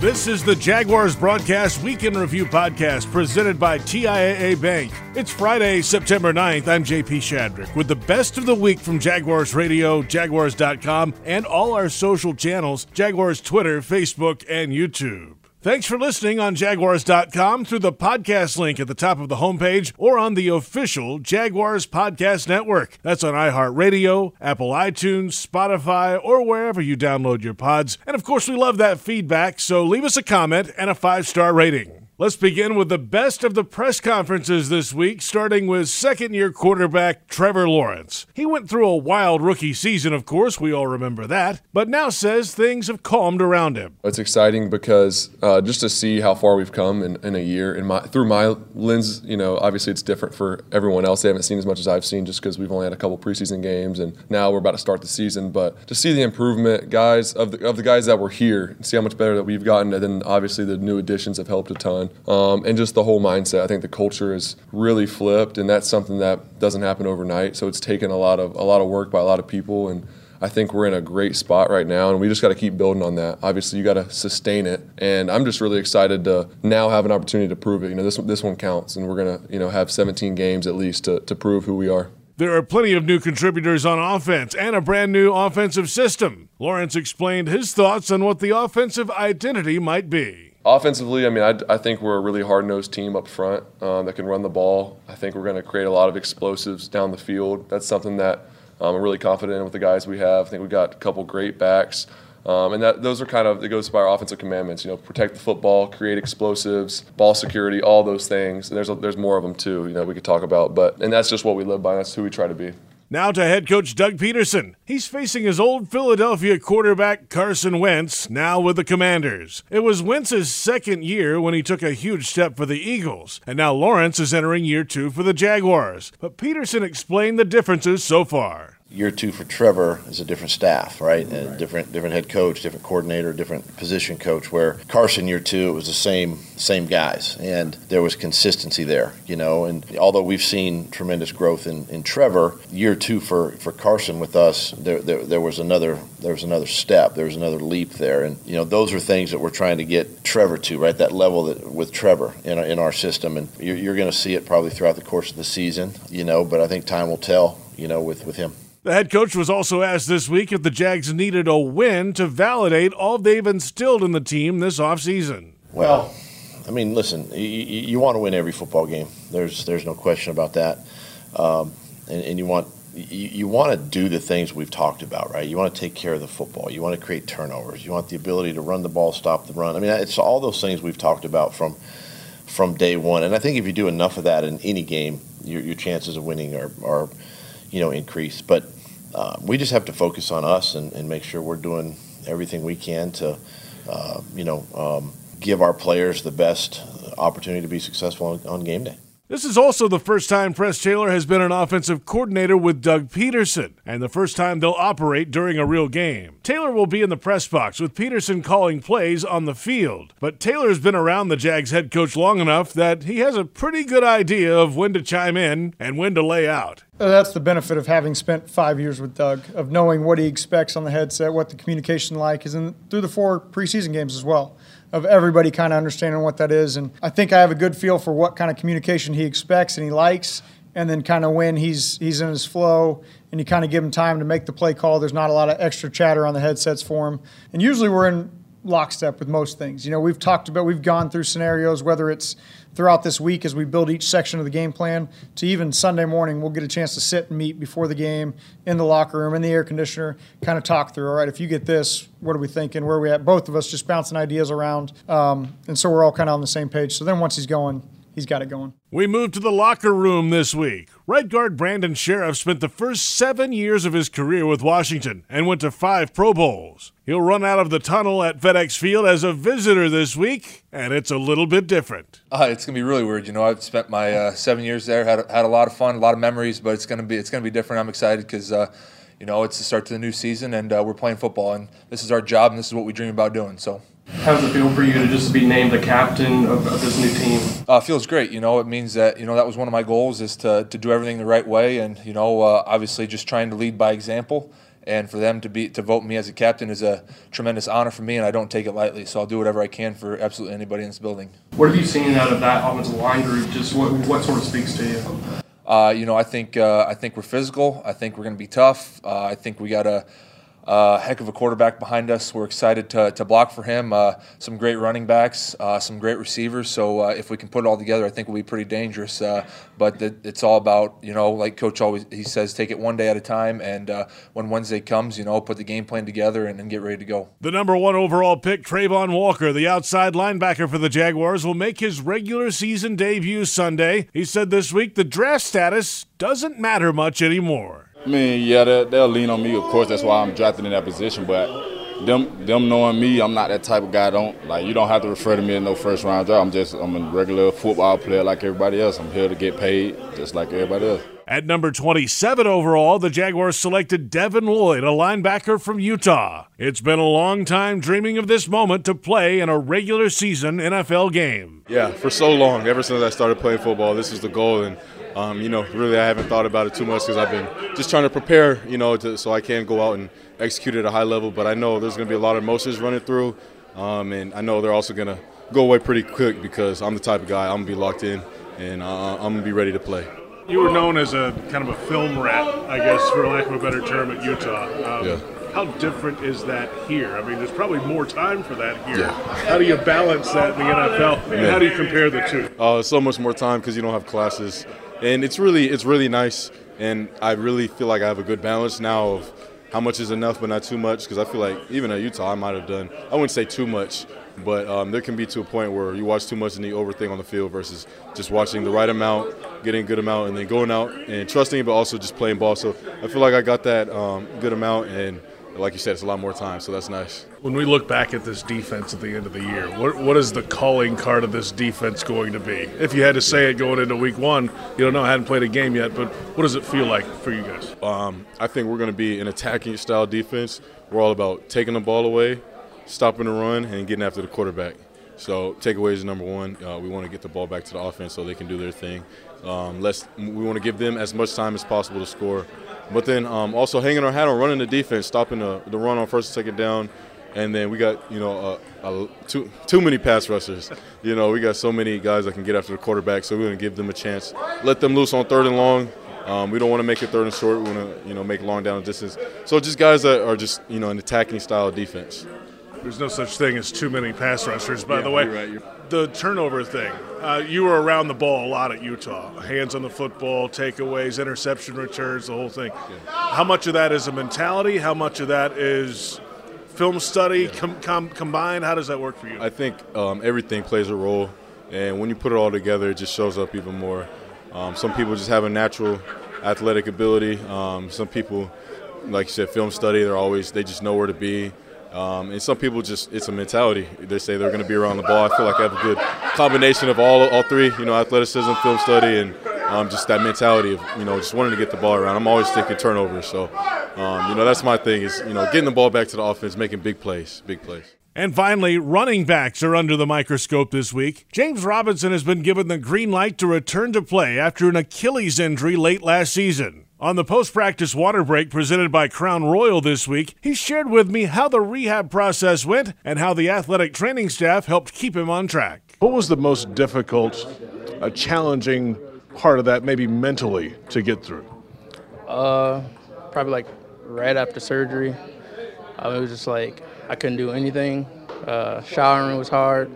This is the Jaguars Broadcast Weekend Review Podcast presented by TIAA Bank. It's Friday, September 9th. I'm JP Shadrick with the best of the week from Jaguars Radio, Jaguars.com, and all our social channels Jaguars Twitter, Facebook, and YouTube. Thanks for listening on Jaguars.com through the podcast link at the top of the homepage or on the official Jaguars Podcast Network. That's on iHeartRadio, Apple iTunes, Spotify, or wherever you download your pods. And of course, we love that feedback, so leave us a comment and a five star rating. Let's begin with the best of the press conferences this week, starting with second year quarterback Trevor Lawrence. He went through a wild rookie season, of course, we all remember that, but now says things have calmed around him. It's exciting because uh, just to see how far we've come in, in a year, in my, through my lens, you know, obviously it's different for everyone else. They haven't seen as much as I've seen just because we've only had a couple preseason games and now we're about to start the season. But to see the improvement, guys, of the, of the guys that were here, see how much better that we've gotten, and then obviously the new additions have helped a ton um, and just the whole mindset. I think the culture is really flipped, and that's something that doesn't happen overnight. So it's taken a lot of a lot of work by a lot of people, and I think we're in a great spot right now, and we just got to keep building on that. Obviously, you got to sustain it, and I'm just really excited to now have an opportunity to prove it. You know, this this one counts, and we're gonna you know have 17 games at least to to prove who we are. There are plenty of new contributors on offense and a brand new offensive system. Lawrence explained his thoughts on what the offensive identity might be. Offensively, I mean, I, I, think we're a really hard nosed team up front um, that can run the ball. I think we're going to create a lot of explosives down the field. That's something that um, I'm really confident in with the guys we have. I think we've got a couple great backs. Um, and that those are kind of it goes by our offensive commandments. You know, protect the football, create explosives, ball security, all those things. And there's a, there's more of them too. You know, we could talk about, but and that's just what we live by. That's who we try to be. Now to head coach Doug Pederson. He's facing his old Philadelphia quarterback Carson Wentz, now with the Commanders. It was Wentz's second year when he took a huge step for the Eagles, and now Lawrence is entering year two for the Jaguars. But Pederson explained the differences so far year two for Trevor is a different staff, right? right. different different head coach, different coordinator, different position coach. Where Carson year two, it was the same same guys, and there was consistency there, you know. And although we've seen tremendous growth in, in Trevor, year two for, for Carson with us, there, there there was another there was another step, there was another leap there, and you know those are things that we're trying to get Trevor to, right? That level that with Trevor in our, in our system, and you're, you're going to see it probably throughout the course of the season, you know. But I think time will tell, you know, with with him. The head coach was also asked this week if the Jags needed a win to validate all they've instilled in the team this offseason. Well, I mean, listen, you, you, want to win every football game. There's there's no question about that, um, and, and, you want you, you want to do the things we've talked about, right? You want to take care of the football. You want to create turnovers. You want the ability to run the ball, stop the run. I mean, it's all those things we've talked about from from day one. And I think if you do enough of that in any game, your, your chances of winning are, are you know increase. But uh, we just have to focus on us and, and, make sure we're doing everything we can to, uh, you know, um, give our players the best opportunity to be successful on, on game day. This is also the first time Press Taylor has been an offensive coordinator with Doug Pederson, and the first time they'll operate during a real game. Taylor will be in the press box with Pederson calling plays on the field, but Taylor's been around the Jags head coach long enough that he has a pretty good idea of when to chime in and when to lay out. Uh, that's the benefit of having spent five years with Doug, of knowing what he expects on the headset, what the communication like is, and through the four preseason games as well of everybody kind of understanding what that is. And I think I have a good feel for what kind of communication he expects and he likes, and then kind of when he's he's in his flow and you kind of give him time to make the play call. There's not a lot of extra chatter on the headsets for him, and usually we're in lockstep with most things. You know, we've talked about, we've gone through scenarios, whether it's throughout this week as we build each section of the game plan, to even Sunday morning, we'll get a chance to sit and meet before the game in the locker room, in the air conditioner, kind of talk through, all right, if you get this, what are we thinking? Where are we at? Both of us just bouncing ideas around. Um, and so we're all kind of on the same page. So then once he's going, he's got it going. We move to the locker room this week. Right guard Brandon Scherff spent the first seven years of his career with Washington and went to five Pro Bowls. He'll run out of the tunnel at FedEx Field as a visitor this week, and it's a little bit different. Uh, it's gonna be really weird. You know, I've spent my uh, seven years there, had had a lot of fun, a lot of memories, but it's gonna be it's gonna be different. I'm excited because. Uh, you know, it's the start to the new season, and uh, we're playing football, and this is our job, and this is what we dream about doing. So, how does it feel for you to just be named the captain of, of this new team? Uh, feels great. You know, it means that you know that was one of my goals is to to do everything the right way, and you know, uh, obviously just trying to lead by example and for them to be to vote me as a captain is a tremendous honor for me, and I don't take it lightly. So I'll do whatever I can for absolutely anybody in this building. What have you seen out of that offensive line group? Just what what sort of speaks to you? Uh, you know, I think uh, I think we're physical. I think we're going to be tough. Uh, I think we got a uh, heck of a quarterback behind us. We're excited to, to block for him. Uh, some great running backs, uh, some great receivers. So uh, if we can put it all together, I think we'll be pretty dangerous. Uh, but it's all about you know, like Coach always he says, take it one day at a time. And uh, when Wednesday comes, you know, put the game plan together and, and get ready to go. The number one overall pick, Travon Walker, the outside linebacker for the Jaguars, will make his regular season debut Sunday. He said this week the draft status doesn't matter much anymore. I mean, yeah, they'll, they'll lean on me. Of course, that's why I'm drafted in that position. But them, them knowing me, I'm not that type of guy. Don't like you don't have to refer to me in no first round draft. I'm just I'm a regular football player like everybody else. I'm here to get paid just like everybody else. At number 27 overall, the Jaguars selected Devin Lloyd, a linebacker from Utah. It's been a long time dreaming of this moment to play in a regular season NFL game. Yeah, for so long, ever since I started playing football, this is the goal. And um, you know, really, I haven't thought about it too much because I've been just trying to prepare, you know, to, so I can go out and execute at a high level. But I know there's going to be a lot of emotions running through, um, and I know they're also going to go away pretty quick because I'm the type of guy I'm going to be locked in and uh, I'm going to be ready to play. You were known as a kind of a film rat, I guess, for lack of a better term, at Utah. Um, yeah. How different is that here? I mean, there's probably more time for that here. Yeah. How do you balance that in the NFL? Yeah. How do you compare the two? Uh, so much more time because you don't have classes and it's really it's really nice. And I really feel like I have a good balance now of how much is enough, but not too much. Because I feel like even at Utah, I might have done I wouldn't say too much, but um, there can be to a point where you watch too much and the overthink on the field versus just watching the right amount, getting a good amount, and then going out and trusting, but also just playing ball. So I feel like I got that um, good amount and like you said, it's a lot more time, so that's nice. When we look back at this defense at the end of the year, what, what is the calling card of this defense going to be? If you had to say it going into week one, you don't know, I hadn't played a game yet, but what does it feel like for you guys? Um, I think we're going to be an attacking style defense. We're all about taking the ball away, stopping the run, and getting after the quarterback. So takeaways is number one. Uh, we want to get the ball back to the offense so they can do their thing. Um, we want to give them as much time as possible to score. But then um, also hanging our hat on running the defense, stopping the, the run on first and second down. And then we got, you know, uh, too, too many pass rushers. You know, we got so many guys that can get after the quarterback, so we're going to give them a chance. Let them loose on third and long. Um, we don't want to make it third and short. We want to, you know, make long down distance. So just guys that are just, you know, an attacking style defense. There's no such thing as too many pass rushers, by yeah, the way. You're right, you're the turnover thing. Uh, you were around the ball a lot at Utah. Hands on the football, takeaways, interception returns, the whole thing. Yeah. How much of that is a mentality? How much of that is film study yeah. com- com- combined? How does that work for you? I think um, everything plays a role, and when you put it all together, it just shows up even more. Um, some people just have a natural athletic ability. Um, some people, like you said, film study. They're always they just know where to be. Um, and some people just, it's a mentality. They say they're going to be around the ball. I feel like I have a good combination of all, all three, you know, athleticism, film study, and um, just that mentality of, you know, just wanting to get the ball around. I'm always thinking turnovers. So, um, you know, that's my thing is, you know, getting the ball back to the offense, making big plays, big plays. And finally, running backs are under the microscope this week. James Robinson has been given the green light to return to play after an Achilles injury late last season. On the post practice water break presented by Crown Royal this week, he shared with me how the rehab process went and how the athletic training staff helped keep him on track. What was the most difficult, uh, challenging part of that, maybe mentally, to get through? Uh, probably like right after surgery. Uh, it was just like I couldn't do anything. Uh, showering was hard,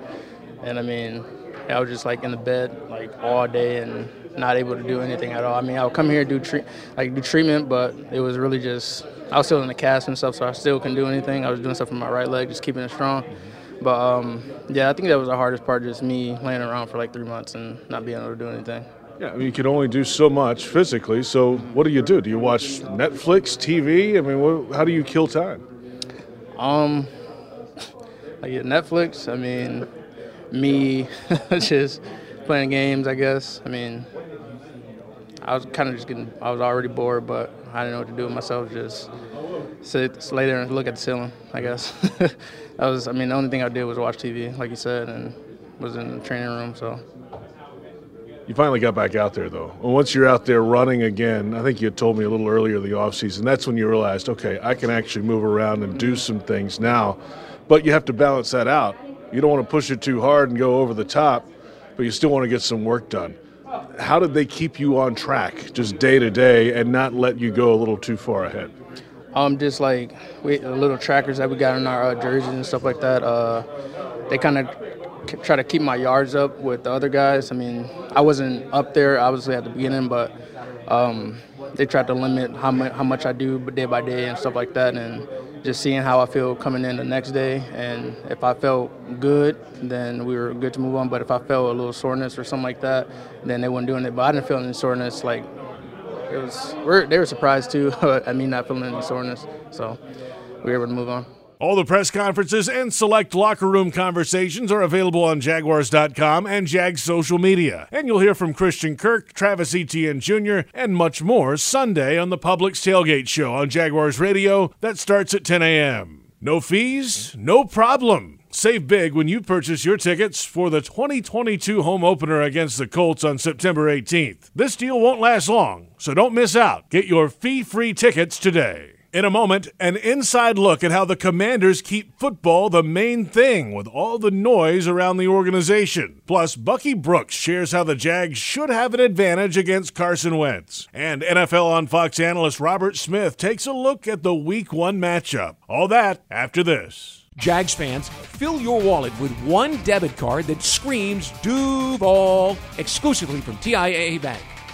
and I mean, I was just like in the bed like all day and not able to do anything at all. I mean, I would come here do treat like do treatment, but it was really just I was still in the cast and stuff, so I still couldn't do anything. I was doing stuff with my right leg, just keeping it strong. But um, yeah, I think that was the hardest part, just me laying around for like three months and not being able to do anything. Yeah, I mean, you can only do so much physically. So, what do you do? Do you watch Netflix, TV? I mean, what, how do you kill time? Um, I get Netflix. I mean, me just playing games. I guess. I mean, I was kind of just getting, I was already bored, but I didn't know what to do with myself. Just sit, lay there and look at the ceiling, I guess. that was, I mean, the only thing I did was watch TV, like you said, and was in the training room, so. You finally got back out there, though. And once you're out there running again, I think you told me a little earlier the offseason, that's when you realized, okay, I can actually move around and do some things now. But you have to balance that out. You don't want to push it too hard and go over the top, but you still want to get some work done. How did they keep you on track just day to day and not let you go a little too far ahead? Um, just like we, little trackers that we got in our uh, jerseys and stuff like that. Uh, they kind of try to keep my yards up with the other guys. I mean, I wasn't up there obviously at the beginning, but um, they tried to limit how much how much I do day by day and stuff like that, and just seeing how I feel coming in the next day. And if I felt good, then we were good to move on. But if I felt a little soreness or something like that, then they weren't doing it. But I didn't feel any soreness. Like it was, they were surprised too at me not feeling any soreness. So we were able to move on. All the press conferences and select locker room conversations are available on Jaguars.com and Jags social media. And you'll hear from Christian Kirk, Travis Etienne Jr., and much more Sunday on the Publix Tailgate Show on Jaguars Radio that starts at 10 a.m. No fees, no problem. Save big when you purchase your tickets for the 2022 home opener against the Colts on September 18th. This deal won't last long, so don't miss out. Get your fee free tickets today. In a moment, an inside look at how the Commanders keep football the main thing with all the noise around the organization. Plus, Bucky Brooks shares how the Jags should have an advantage against Carson Wentz. And NFL on Fox analyst Robert Smith takes a look at the Week 1 matchup. All that after this. Jags fans, fill your wallet with one debit card that screams Duval exclusively from TIAA Bank.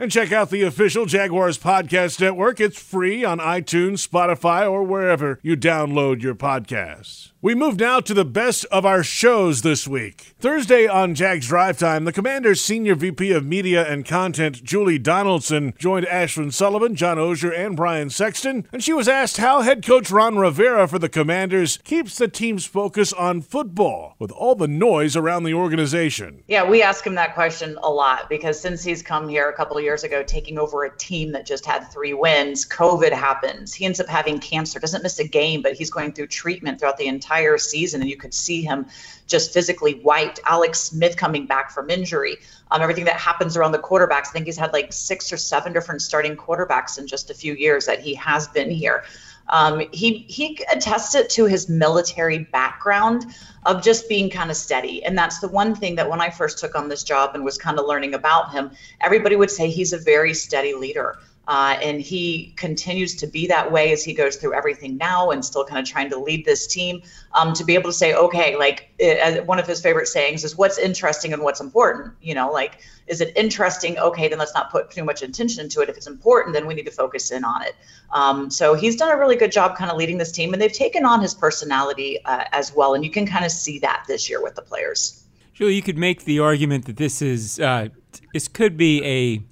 And check out the official Jaguars Podcast Network. It's free on iTunes, Spotify, or wherever you download your podcasts. We move now to the best of our shows this week. Thursday on Jags Drive Time, the Commanders' Senior VP of Media and Content, Julie Donaldson, joined Ashlyn Sullivan, John Oehser, and Brian Sexton, and she was asked how head coach Ron Rivera for the Commanders keeps the team's focus on football with all the noise around the organization. Yeah, we ask him that question a lot because since he's come here a couple of years ago, taking over a team that just had three wins, COVID happens. He ends up having cancer, doesn't miss a game, but he's going through treatment throughout the entire season, and you could see him just physically wiped. Alex Smith coming back from injury, um, everything that happens around the quarterbacks. I think he's had like six or seven different starting quarterbacks in just a few years that he has been here. Um, he he attested to his military background of just being kind of steady, and that's the one thing that when I first took on this job and was kind of learning about him, everybody would say he's a very steady leader. Uh, and he continues to be that way as he goes through everything now and still kind of trying to lead this team um, to be able to say, okay, like it, one of his favorite sayings is what's interesting and what's important. You know, like, is it interesting? Okay, then let's not put too much attention into it. If it's important, then we need to focus in on it. Um, so he's done a really good job kind of leading this team, and they've taken on his personality uh, as well. And you can kind of see that this year with the players. Julie, you could make the argument that this is uh, this could be a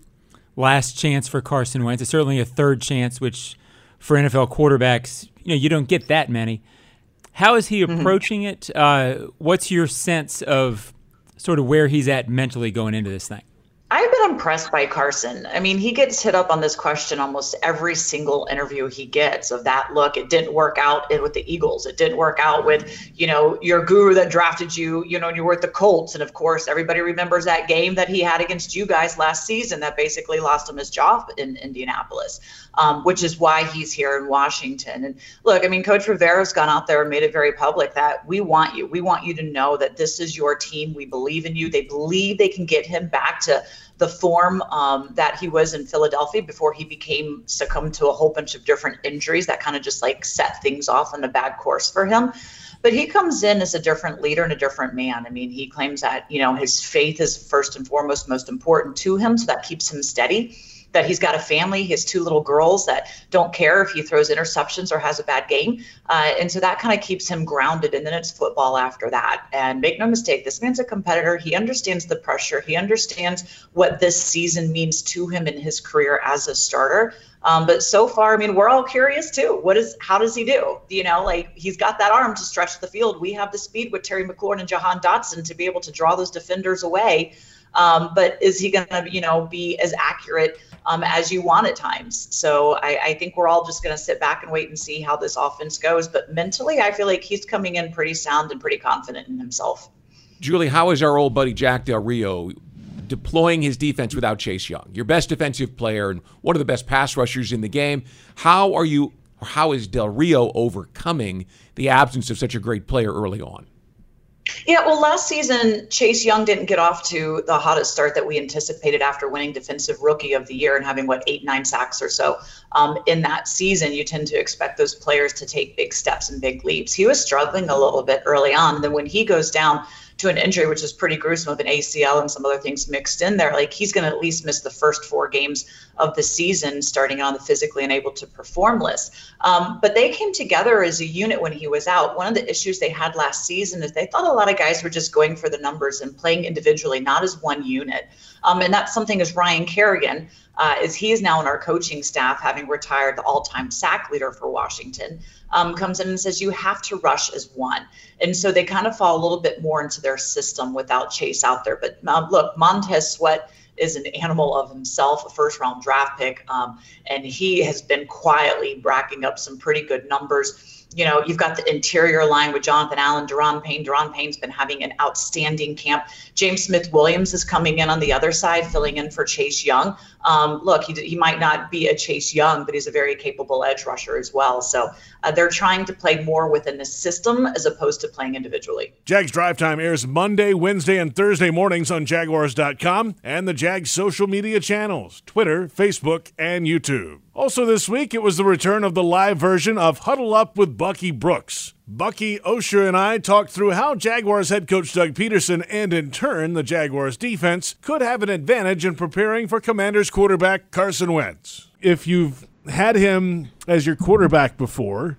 last chance for Carson Wentz. It's certainly a third chance, which for NFL quarterbacks, you know, you don't get that many. How is he mm-hmm. approaching mm-hmm. it? Uh, what's your sense of sort of where he's at mentally going into this thing? I've been impressed by Carson. I mean, he gets hit up on this question almost every single interview he gets of that look. It didn't work out with the Eagles. It didn't work out with, you know, your guru that drafted you, you know, and you were at the Colts. And of course, everybody remembers that game that he had against you guys last season that basically lost him his job in Indianapolis, um, which is why he's here in Washington. And look, I mean, Coach Rivera's gone out there and made it very public that we want you. We want you to know that this is your team. We believe in you. They believe they can get him back to the form um, that he was in Philadelphia before he became succumbed to a whole bunch of different injuries that kind of just like set things off on a bad course for him. But he comes in as a different leader and a different man. I mean, he claims that, you know, his faith is first and foremost most important to him. So that keeps him steady. That he's got a family. his two little girls that don't care if he throws interceptions or has a bad game. Uh, and so that kind of keeps him grounded. And then it's football after that. And make no mistake, this man's a competitor. He understands the pressure, he understands what this season means to him in his career as a starter. Um, but so far, I mean, we're all curious too. What is, how does he do? You know, like he's got that arm to stretch the field. We have the speed with Terry McLaurin and Jahan Dotson to be able to draw those defenders away. Um, but is he going to, you know, be as accurate um, as you want at times? So I, I think we're all just going to sit back and wait and see how this offense goes. But mentally, I feel like he's coming in pretty sound and pretty confident in himself. Julie, how is our old buddy Jack Del Rio deploying his defense without Chase Young, your best defensive player and one of the best pass rushers in the game. How are you, how is Del Rio overcoming the absence of such a great player early on? Yeah, well, last season, Chase Young didn't get off to the hottest start that we anticipated after winning Defensive Rookie of the Year and having, what, eight, nine sacks or so. Um, in that season, you tend to expect those players to take big steps and big leaps. He was struggling a little bit early on. And then when he goes down, to an injury, which is pretty gruesome with an ACL and some other things mixed in there, like he's going to at least miss the first four games of the season, starting on the physically unable to perform list. Um, but they came together as a unit when he was out. One of the issues they had last season is they thought a lot of guys were just going for the numbers and playing individually, not as one unit. Um, and that's something as Ryan Kerrigan, uh, is he is now in our coaching staff, having retired the all-time sack leader for Washington, um, comes in and says you have to rush as one, and so they kind of fall a little bit more into their system without Chase out there. But um, look, Montez Sweat is an animal of himself, a first round draft pick, um, and he has been quietly racking up some pretty good numbers you know, you've got the interior line with Jonathan Allen, Daron Payne. Daron Payne's been having an outstanding camp. James Smith Williams is coming in on the other side, filling in for Chase Young. Um, look, he, he might not be a Chase Young, but he's a very capable edge rusher as well. So uh, they're trying to play more within the system as opposed to playing individually. Jags Drive Time airs Monday, Wednesday, and Thursday mornings on Jaguars.com and the Jags social media channels Twitter, Facebook, and YouTube. Also, this week, it was the return of the live version of Huddle Up with Bucky Brooks. Bucky, Oehser, and I talked through how Jaguars head coach Doug Pederson and, in turn, the Jaguars defense could have an advantage in preparing for Commanders quarterback Carson Wentz. If you've had him as your quarterback before,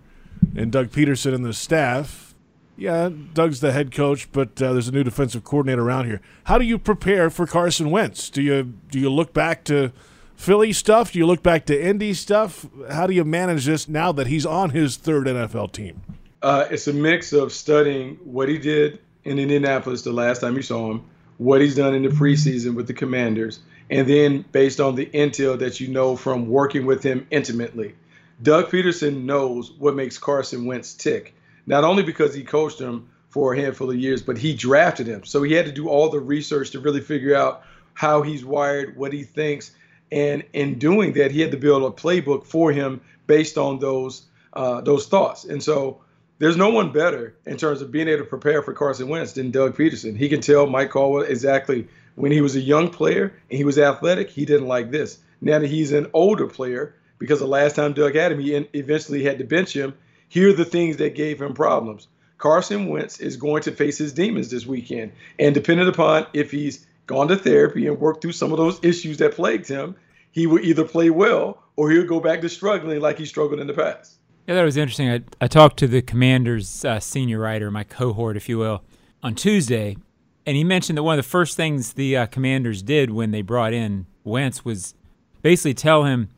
and Doug Pederson and the staff, yeah, Doug's the head coach, but uh, there's a new defensive coordinator around here. How do you prepare for Carson Wentz? Do you do you look back to Philly stuff? Do you look back to Indy stuff? How do you manage this now that he's on his third NFL team? Uh, it's a mix of studying what he did in Indianapolis the last time you saw him, what he's done in the preseason with the Commanders, and then based on the intel that you know from working with him intimately. Doug Pederson knows what makes Carson Wentz tick, not only because he coached him for a handful of years, but he drafted him. So he had to do all the research to really figure out how he's wired, what he thinks, and in doing that, he had to build a playbook for him based on those uh, those thoughts. And so there's no one better in terms of being able to prepare for Carson Wentz than Doug Pederson. He can tell Mike Caldwell exactly when he was a young player and he was athletic, he didn't like this. Now that he's an older player, because the last time Doug had him, he eventually had to bench him. Here are the things that gave him problems. Carson Wentz is going to face his demons this weekend. And depending upon if he's gone to therapy and worked through some of those issues that plagued him, he will either play well or he'll go back to struggling like he struggled in the past. Yeah, that was interesting. I, I talked to the Commanders' uh, senior writer, my cohort, if you will, on Tuesday, and he mentioned that one of the first things the uh, Commanders did when they brought in Wentz was basically tell him,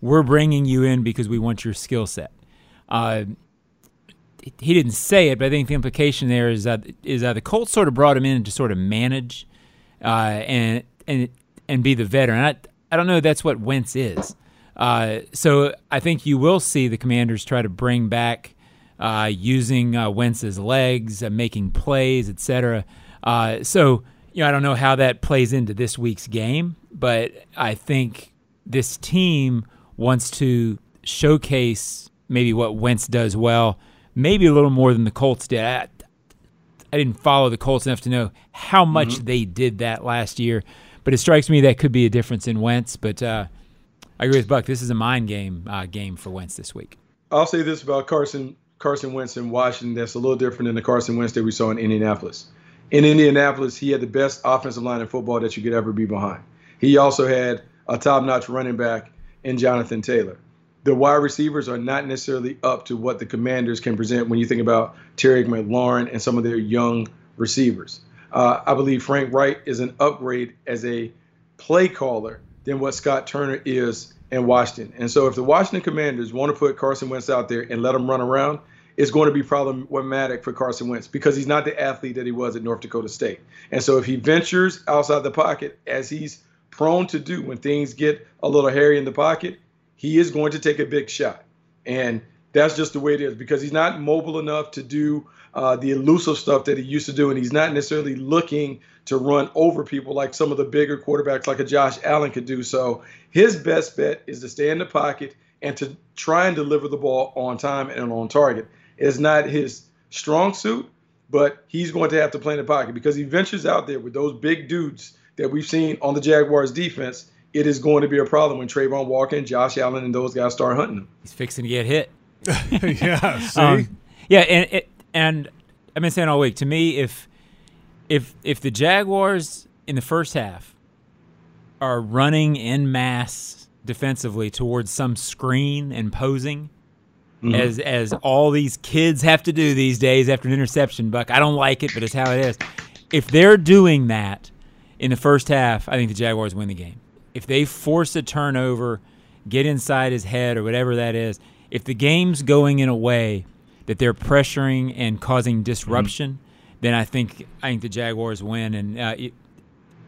"We're bringing you in because we want your skill set." Uh, he didn't say it, but I think the implication there is that is that the Colts sort of brought him in to sort of manage uh, and and and be the veteran. I, I don't know that's what Wentz is. Uh, so I think you will see the Commanders try to bring back uh, using uh, Wentz's legs, uh, making plays, etc. Uh, so you know I don't know how that plays into this week's game, but I think this team wants to showcase maybe what Wentz does well, maybe a little more than the Colts did. I, I didn't follow the Colts enough to know how much mm-hmm. they did that last year, but it strikes me that could be a difference in Wentz. But uh, I agree with Buck. This is a mind game uh, game for Wentz this week. I'll say this about Carson Carson Wentz in Washington that's a little different than the Carson Wentz that we saw in Indianapolis. In Indianapolis, he had the best offensive line in football that you could ever be behind. He also had a top-notch running back in Jonathan Taylor. The wide receivers are not necessarily up to what the Commanders can present when you think about Terry McLaurin and some of their young receivers. Uh, I believe Frank Reich is an upgrade as a play caller than what Scott Turner is in Washington. And so if the Washington Commanders want to put Carson Wentz out there and let him run around, it's going to be problematic for Carson Wentz because he's not the athlete that he was at North Dakota State. And so if he ventures outside the pocket, as he's prone to do when things get a little hairy in the pocket, he is going to take a big shot. And that's just the way it is because he's not mobile enough to do uh, the elusive stuff that he used to do, and he's not necessarily looking to run over people like some of the bigger quarterbacks like a Josh Allen could do. So his best bet is to stay in the pocket and to try and deliver the ball on time and on target. It's not his strong suit, but he's going to have to play in the pocket because he ventures out there with those big dudes that we've seen on the Jaguars defense. It is going to be a problem when Travon Walker and Josh Allen and those guys start hunting him. He's fixing to get hit. yeah, see? Um, yeah, and it, and I've been saying all week. To me, if if if the Jaguars in the first half are running in mass defensively towards some screen and posing, mm-hmm. as as all these kids have to do these days after an interception, Buck. I don't like it, but it's how it is. If they're doing that in the first half, I think the Jaguars win the game. If they force a turnover, get inside his head or whatever that is, if the game's going in a way that they're pressuring and causing disruption, mm-hmm. then I think I think the Jaguars win. And uh, it,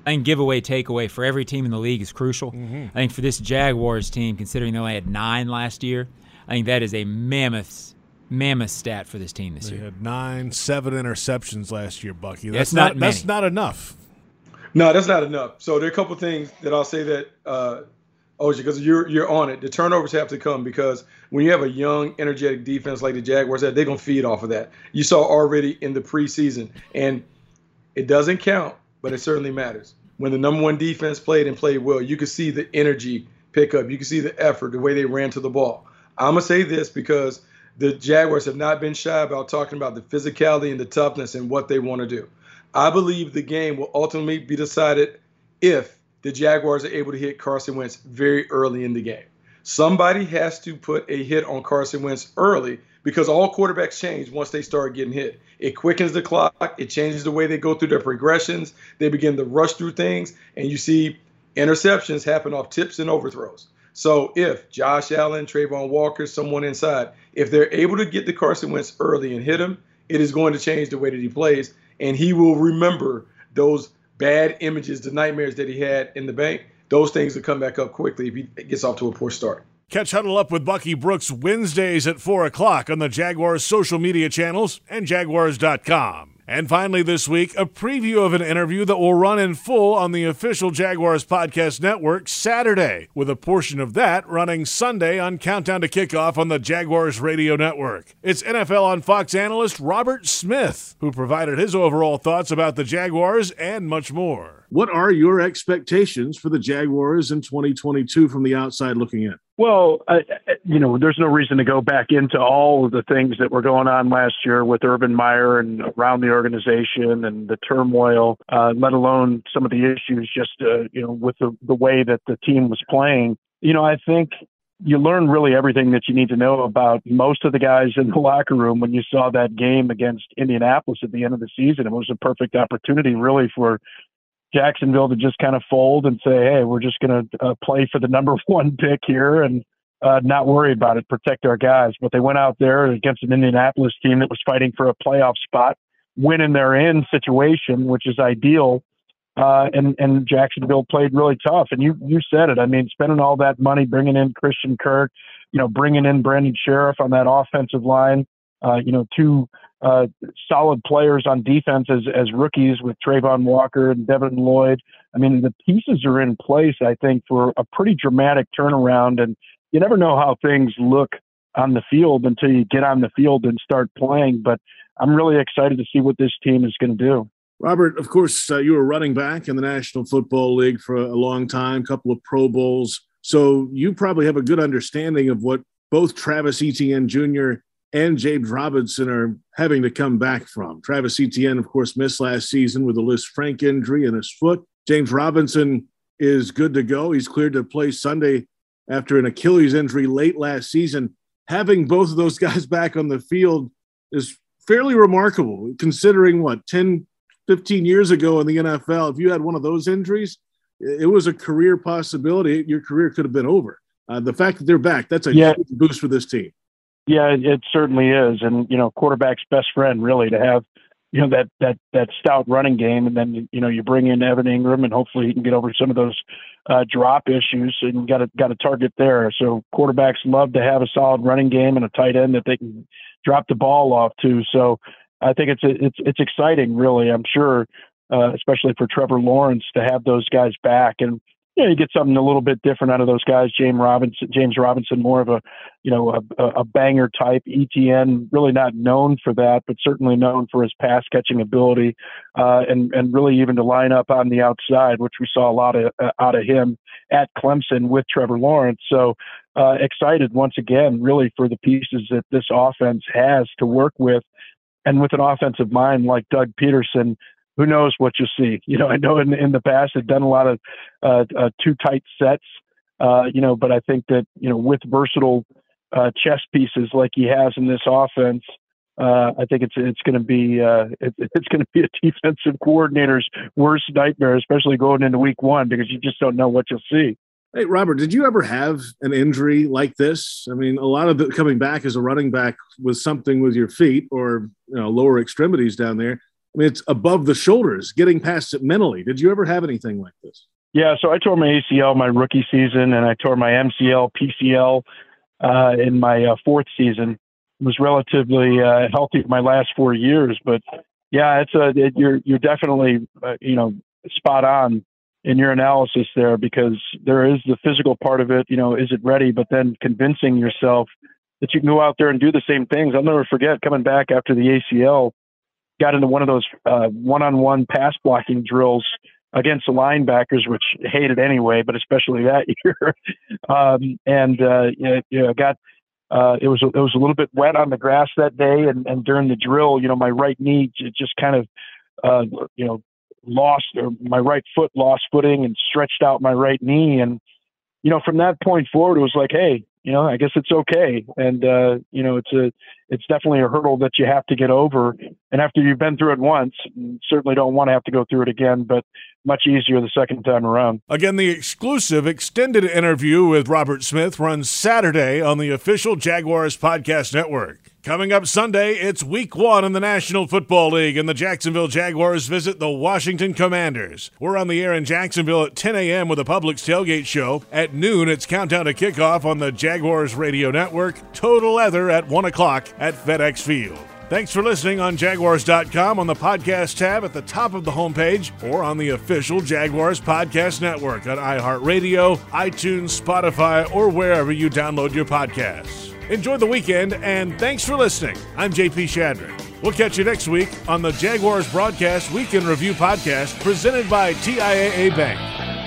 I think giveaway takeaway for every team in the league is crucial. Mm-hmm. I think for this Jaguars team, considering they only had nine last year, I think that is a mammoth mammoth stat for this team this they year. Had nine, seven interceptions last year, Bucky. That's, that's not, not that's not enough. No, that's not enough. So there are a couple things that I'll say that uh, OJ, because you're you're on it. The turnovers have to come because when you have a young, energetic defense like the Jaguars, that they're gonna feed off of that. You saw already in the preseason, and it doesn't count, but it certainly matters. When the number one defense played and played well, you could see the energy pick up. You could see the effort, the way they ran to the ball. I'm gonna say this because the Jaguars have not been shy about talking about the physicality and the toughness and what they want to do. I believe the game will ultimately be decided if the Jaguars are able to hit Carson Wentz very early in the game. Somebody has to put a hit on Carson Wentz early because all quarterbacks change once they start getting hit. It quickens the clock, it changes the way they go through their progressions, they begin to rush through things, and you see interceptions happen off tips and overthrows. So if Josh Allen, Travon Walker, someone inside, if they're able to get the Carson Wentz early and hit him, it is going to change the way that he plays, and he will remember those bad images, the nightmares that he had in the bank. Those things will come back up quickly if he gets off to a poor start. Catch Huddle Up with Bucky Brooks Wednesdays at 4 o'clock on the Jaguars social media channels and Jaguars.com. And finally, this week, a preview of an interview that will run in full on the official Jaguars Podcast Network Saturday, with a portion of that running Sunday on Countdown to Kickoff on the Jaguars Radio Network. It's NFL on Fox analyst Robert Smith, who provided his overall thoughts about the Jaguars and much more. What are your expectations for the Jaguars in 2022 from the outside looking in? Well, I, you know, there's no reason to go back into all of the things that were going on last year with Urban Meyer and around the organization and the turmoil, uh, let alone some of the issues just, uh, you know, with the, the way that the team was playing. You know, I think you learn really everything that you need to know about most of the guys in the locker room when you saw that game against Indianapolis at the end of the season. It was a perfect opportunity, really, for Jacksonville to just kind of fold and say, hey, we're just going to uh, play for the number one pick here and uh, not worry about it, protect our guys. But they went out there against an Indianapolis team that was fighting for a playoff spot, winning their in situation, which is ideal. Uh, and and Jacksonville played really tough. And you you said it. I mean, spending all that money, bringing in Christian Kirk, you know, bringing in Brandon Scherff on that offensive line. Uh, you know, two uh, solid players on defense as, as rookies with Travon Walker and Devin Lloyd. I mean, the pieces are in place, I think, for a pretty dramatic turnaround. And you never know how things look on the field until you get on the field and start playing. But I'm really excited to see what this team is going to do. Robert, of course, uh, you were running back in the National Football League for a long time, a couple of Pro Bowls. So you probably have a good understanding of what both Travis Etienne Jr and James Robinson are having to come back from. Travis Etienne, of course, missed last season with a Lisfranc injury in his foot. James Robinson is good to go. He's cleared to play Sunday after an Achilles injury late last season. Having both of those guys back on the field is fairly remarkable considering what 10, 15 years ago in the NFL, if you had one of those injuries, it was a career possibility. Your career could have been over. Uh, the fact that they're back, that's a yeah. huge boost for this team. Yeah, it certainly is. And, you know, quarterback's best friend, really, to have, you know, that, that, that stout running game. And then, you know, you bring in Evan Engram and hopefully he can get over some of those uh, drop issues and got a, got a target there. So quarterbacks love to have a solid running game and a tight end that they can drop the ball off to. So I think it's, it's, it's exciting, really. I'm sure, uh, especially for Trevor Lawrence to have those guys back. And, you know, you get something a little bit different out of those guys. James Robinson, James Robinson, more of a, you know, a, a banger type. Etienne, really not known for that, but certainly known for his pass catching ability, uh, and and really even to line up on the outside, which we saw a lot of uh, out of him at Clemson with Trevor Lawrence. So uh, excited once again, really for the pieces that this offense has to work with, and with an offensive mind like Doug Pederson who knows what you'll see. You know, I know in in the past they've done a lot of uh, uh, too tight sets. Uh, you know, but I think that you know with versatile uh, chess pieces like he has in this offense, uh, I think it's it's going to be uh, it, it's going to be a defensive coordinator's worst nightmare, especially going into week one because you just don't know what you'll see. Hey, Robert, did you ever have an injury like this? I mean, a lot of it coming back as a running back was something with your feet or you know lower extremities down there. I mean, it's above the shoulders, getting past it mentally. Did you ever have anything like this? Yeah, so I tore my ACL my rookie season, and I tore my MCL, PCL uh, in my uh, fourth season. Was relatively uh, healthy my last four years, but yeah, it's a it, you're you're definitely uh, you know spot on in your analysis there because there is the physical part of it. You know, is it ready? But then convincing yourself that you can go out there and do the same things. I'll never forget coming back after the ACL got into one of those uh, one-on-one pass blocking drills against the linebackers, which hated anyway, but especially that year. um, and uh, you know, got uh, it was it was a little bit wet on the grass that day, and, and during the drill, you know, my right knee just kind of uh, you know lost or my right foot lost footing and stretched out my right knee, and you know from that point forward, it was like, hey, you know, I guess it's okay. And uh, you know, it's a it's definitely a hurdle that you have to get over. And after you've been through it once, certainly don't want to have to go through it again, but much easier the second time around. Again, the exclusive extended interview with Robert Smith runs Saturday on the official Jaguars podcast network. Coming up Sunday, it's week one in the National Football League, and the Jacksonville Jaguars visit the Washington Commanders. We're on the air in Jacksonville at 10 a.m. with a Publix tailgate show. At noon, it's countdown to kickoff on the Jaguars Radio Network. Total Leather at 1 o'clock at FedEx Field. Thanks for listening on Jaguars.com on the podcast tab at the top of the homepage or on the official Jaguars Podcast Network on iHeartRadio, iTunes, Spotify, or wherever you download your podcasts. Enjoy the weekend, and thanks for listening. I'm JP Shadrick. We'll catch you next week on the Jaguars Broadcast Weekend Review Podcast presented by TIAA Bank.